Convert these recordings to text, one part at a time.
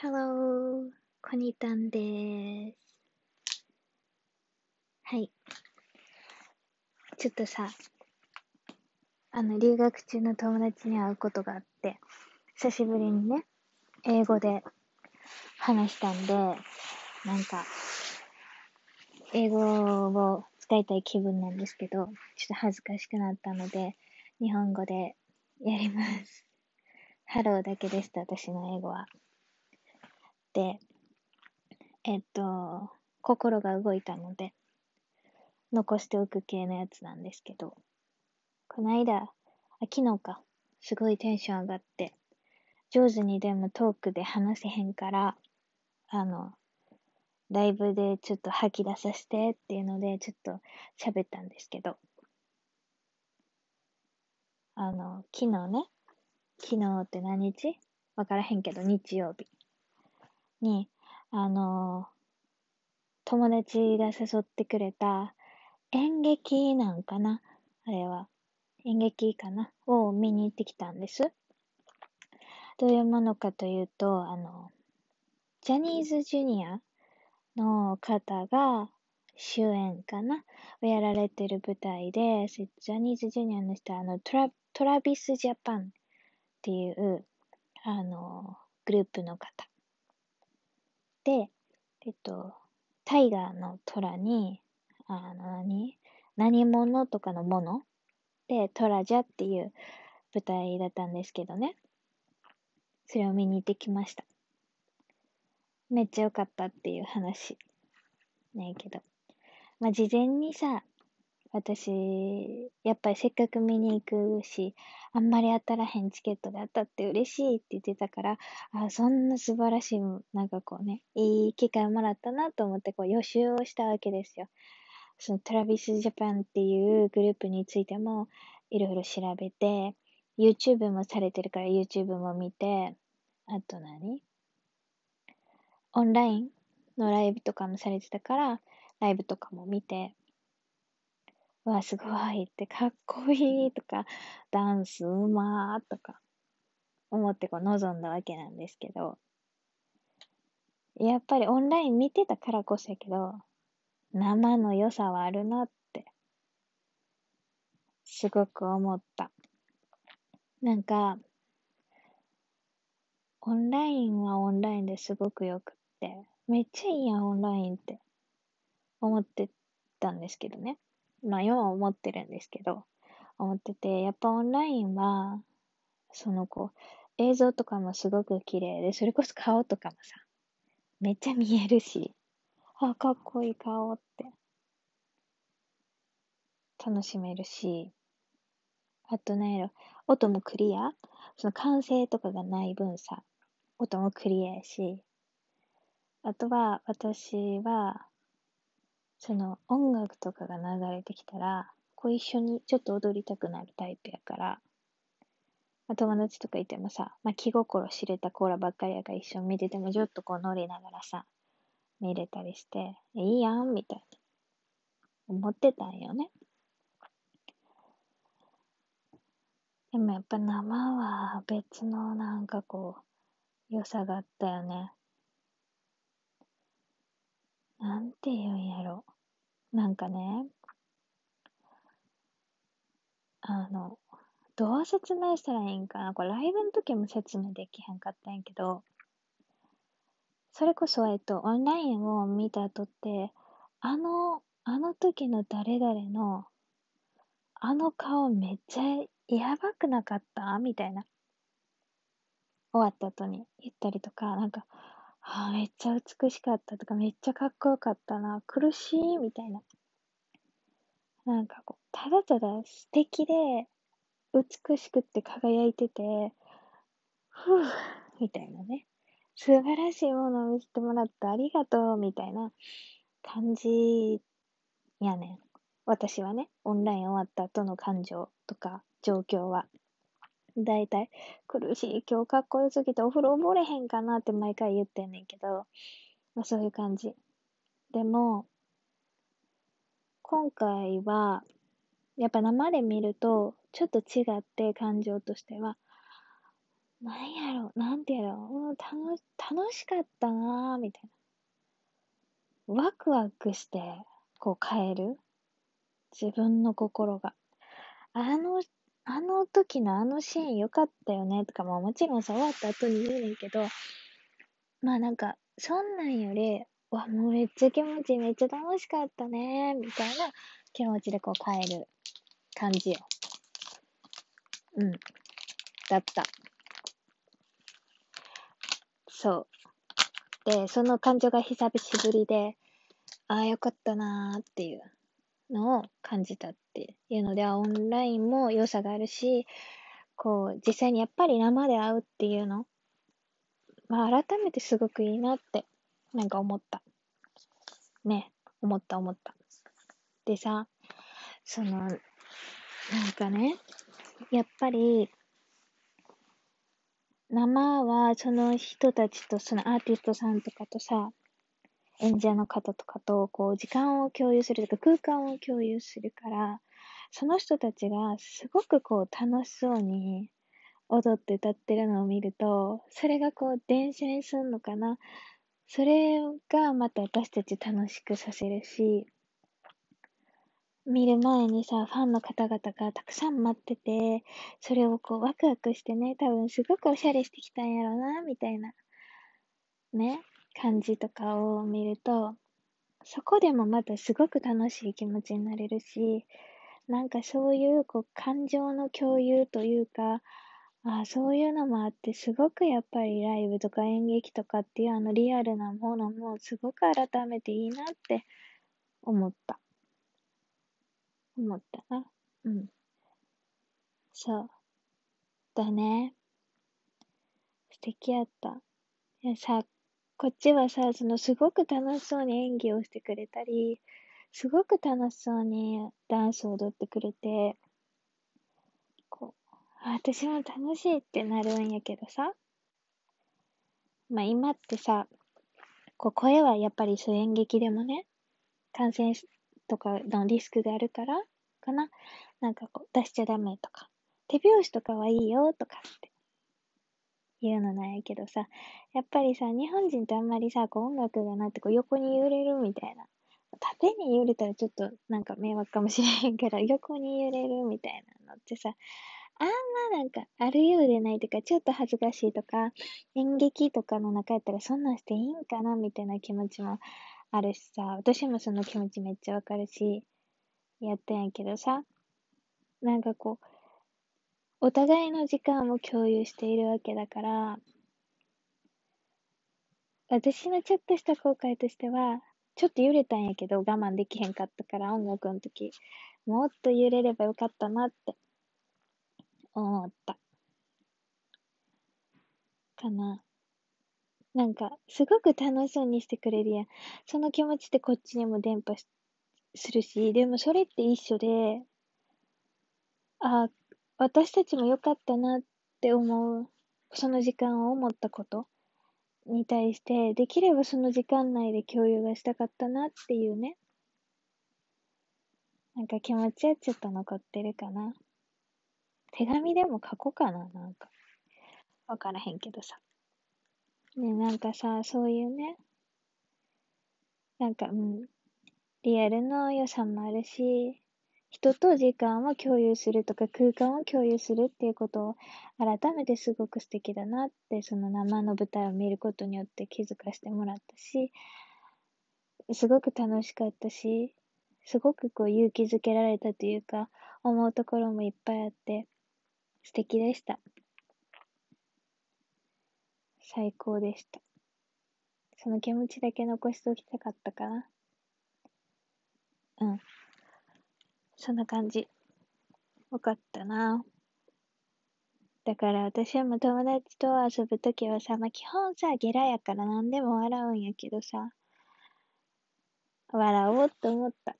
Hello, コニタンです。はい。ちょっとさ、あの、留学中の友達に会うことがあって、久しぶりにね、英語で話したんで、なんか、英語を使いたい気分なんですけど、ちょっと恥ずかしくなったので、日本語でやります。ハローだけでした、私の英語は。で、えっと、心が動いたので、残しておく系のやつなんですけど、この間、あ、昨日か、すごいテンション上がって、上手にでもトークで話せへんから、あの、ライブでちょっと吐き出させてっていうので、ちょっと喋ったんですけど、あの、昨日ね、昨日って何日？わからへんけど、日曜日。に、あの、友達が誘ってくれた演劇なんかなあれは。演劇かなを見に行ってきたんです。どういうものかというと、あの、ジャニーズジュニアの方が主演かなをやられてる舞台で、ジャニーズジュニアの人は、あの、トラ、トラビスジャパンっていう、あの、グループの方。で、えっと、タイガーの虎に、あの、何？何者とかのもの？で、虎じゃっていう舞台だったんですけどね。それを見に行ってきました。めっちゃ良かったっていう話。ねえけど。まあ、事前にさ、私、やっぱりせっかく見に行くし、あんまり当たらへんチケットで当たって嬉しいって言ってたから、あ、そんな素晴らしい、なんかこうね、いい機会をもらったなと思って、こう予習をしたわけですよ。そのトラビスジャパンっていうグループについても、いろいろ調べて、YouTube もされてるから YouTube も見て、あと何？オンラインのライブとかもされてたから、ライブとかも見て、わ、すごいってかっこいいとか、ダンスうまーとか、思ってこう望んだわけなんですけど、やっぱりオンライン見てたからこそやけど、生の良さはあるなって、すごく思った。なんか、オンラインはオンラインですごくよくって、めっちゃいいやん、オンラインって思ってたんですけどね。まあ、今は思ってるんですけど、思ってて、やっぱオンラインは、その子、映像とかもすごく綺麗で、それこそ顔とかもさ、めっちゃ見えるし、あ、かっこいい顔って、楽しめるし、あとね、音もクリアその完成とかがない分さ、音もクリアやし、あとは、私は、その音楽とかが流れてきたら、こう一緒にちょっと踊りたくなるタイプやから、まあ、友達とかいてもさ、まあ、気心知れたコーラばっかりやから一緒に見ててもちょっとこう乗りながらさ、見れたりして、いいやんみたいな。思ってたんよね。でもやっぱ生は別のなんかこう、良さがあったよね。なんて言うんやろ。なんかね、あの、どう説明したらいいんかな。これライブの時も説明できへんかったんやけど、それこそ、えっと、オンラインを見た後って、あの、あの時の誰々の、あの顔めっちゃやばくなかった？みたいな。終わった後に言ったりとか、なんか、あめっちゃ美しかったとか、めっちゃかっこよかったな、苦しいみたいな。なんかこう、ただただ素敵で、美しくって輝いてて、ふぅ、みたいなね。素晴らしいものを見せてもらってありがとう、みたいな感じやねん。私はね、オンライン終わった後の感情とか状況は。だいたい苦しい、今日かっこよすぎてお風呂溺れへんかなって毎回言ってんねんけど、まあそういう感じ。でも、今回は、やっぱ生で見ると、ちょっと違って感情としては、なんやろ、なんてやろ、うん、楽楽しかったなぁ、みたいな。ワクワクして、こう変える。自分の心が。あの、あの時のあのシーン良かったよねとか、まあもちろんさ、終わった後に言うねんけど、まあなんか、そんなんより、わ、もうめっちゃ気持ちいい、めっちゃ楽しかったね、みたいな気持ちでこう変える感じよ。うん。だった。そう。で、その感情が久しぶりで、ああ、よかったなーっていうのを感じたっていうのでは、オンラインも良さがあるし、こう、実際にやっぱり生で会うっていうの、まあ改めてすごくいいなって、なんか思った。ね、思った思った。でさ、その、なんかね、やっぱり、生はその人たちと、そのアーティストさんとかとさ、演者の方とかと、こう、時間を共有するとか、空間を共有するから、その人たちがすごくこう、楽しそうに踊って歌ってるのを見ると、それがこう、電車にすんのかな。それがまた私たち楽しくさせるし、見る前にさ、ファンの方々がたくさん待ってて、それをこうワクワクしてね、多分すごくおしゃれしてきたんやろうな、みたいな、ね、感じとかを見ると、そこでもまたすごく楽しい気持ちになれるし、なんかそういうこう感情の共有というか、あそういうのもあって、すごくやっぱりライブとか演劇とかっていうあのリアルなものもすごく改めていいなって思った。思ったな。うん。そう。だね。素敵やった。いやさ、こっちはさ、そのすごく楽しそうに演技をしてくれたり、すごく楽しそうにダンスを踊ってくれて、こう、私も楽しいってなるんやけどさ、まあ今ってさ、こう声はやっぱりそう演劇でもね、感染とかのリスクがあるから、かな。なんかこう出しちゃダメとか、手拍子とかはいいよとかって言うのなんやけどさ、やっぱりさ、日本人ってあんまりさ、こう音楽がなってこう横に揺れるみたいな。縦に揺れたらちょっとなんか迷惑かもしれへんから、横に揺れるみたいなのってさ、あんまなんかあるようでないとか、ちょっと恥ずかしいとか、演劇とかの中やったらそんなんしていいんかなみたいな気持ちもあるしさ、私もその気持ちめっちゃわかるし、やったんやけどさ、なんかこう、お互いの時間を共有しているわけだから、私のちょっとした後悔としては、ちょっと揺れたんやけど我慢できへんかったから音楽の時、もっと揺れればよかったなって思った。かな。なんか、すごく楽しそうにしてくれるやん。その気持ちってこっちにも伝播するし、でもそれって一緒で、あ、私たちも良かったなって思う、その時間を思ったことに対して、できればその時間内で共有がしたかったなっていうね。なんか気持ちはちょっと残ってるかな。手紙でも書こうかな、なんか。わからへんけどさ。ね、なんかさ、そういうね、なんか、うん、リアルの良さもあるし、人と時間を共有するとか空間を共有するっていうことを改めてすごく素敵だなってその生の舞台を見ることによって気づかせてもらったしすごく楽しかったしすごくこう勇気づけられたというか思うところもいっぱいあって素敵でした。最高でした。その気持ちだけ残しておきたかったかな。うん。そんな感じ。わかったな。だから私はもう友達と遊ぶときはさ、まあ、基本さ、ゲラやから何でも笑うんやけどさ、笑おうと思った。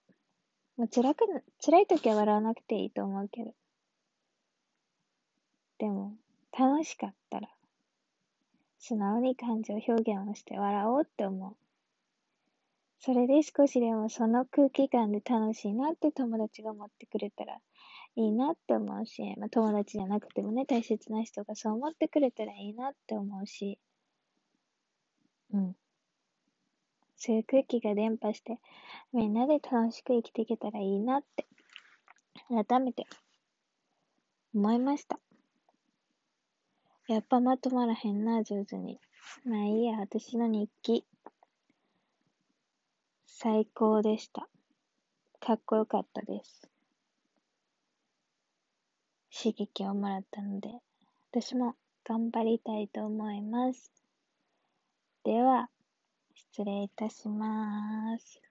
もう辛く、辛いときは笑わなくていいと思うけど。でも、楽しかったら、素直に感情表現をして笑おうって思う。それで少しでもその空気感で楽しいなって友達が思ってくれたらいいなって思うし、まあ、友達じゃなくてもね、大切な人がそう思ってくれたらいいなって思うし、うん。そういう空気が伝播して、みんなで楽しく生きていけたらいいなって、改めて思いました。やっぱまとまらへんな、上手に。まあいいや、私の日記。最高でした。かっこよかったです。刺激をもらったので、私も頑張りたいと思います。では、失礼いたします。